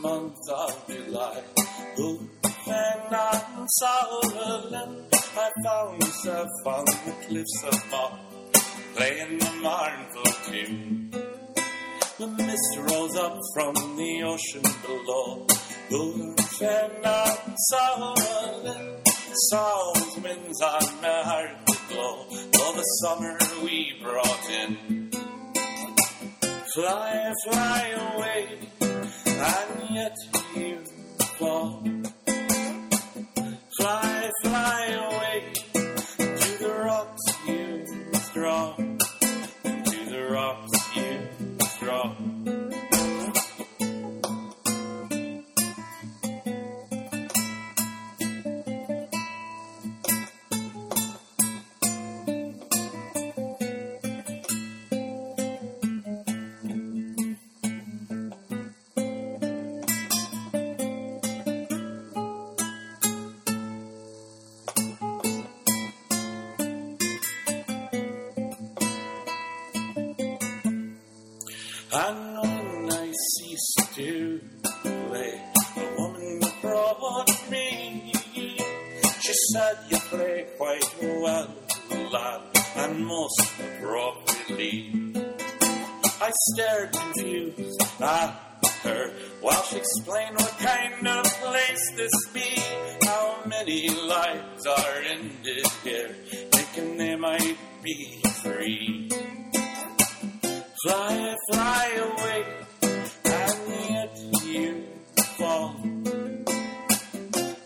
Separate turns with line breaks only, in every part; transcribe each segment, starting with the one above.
month of July. Ooh, and on Solomon, I found myself on the cliffs of playing the mournful tune. The mist rose up from the ocean below. Ooh, and on Solomon, Samhain's winds on my heart to glow. All the summer we brought in. Fly, fly away, and yet you fall. Fly, fly away And when I ceased to play, the woman brought me. She said, You play quite well, lad, and most appropriately. I stared confused at her while she explained what kind of place this be. How many lives are ended here, thinking they might be free. Fly, fly away, and yet you fall.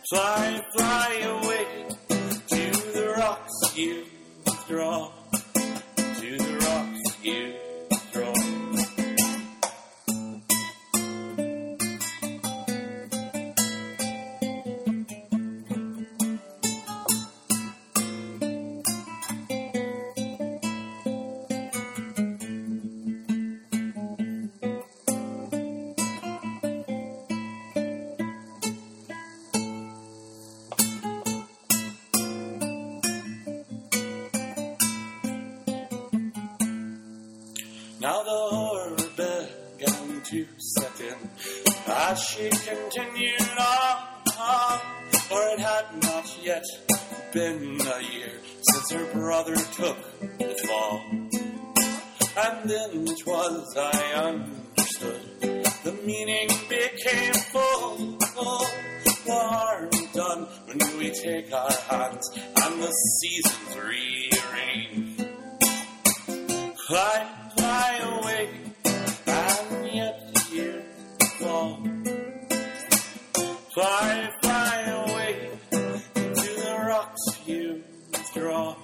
Fly, fly away to the rocks you draw. Now the horror began to set in as she continued on, for it had not yet been a year since her brother took the fall. And then it was I understood the meaning became full. The harm done when we take our hands and the seasons rearrange. Away, fly, fly away into the rocks you draw.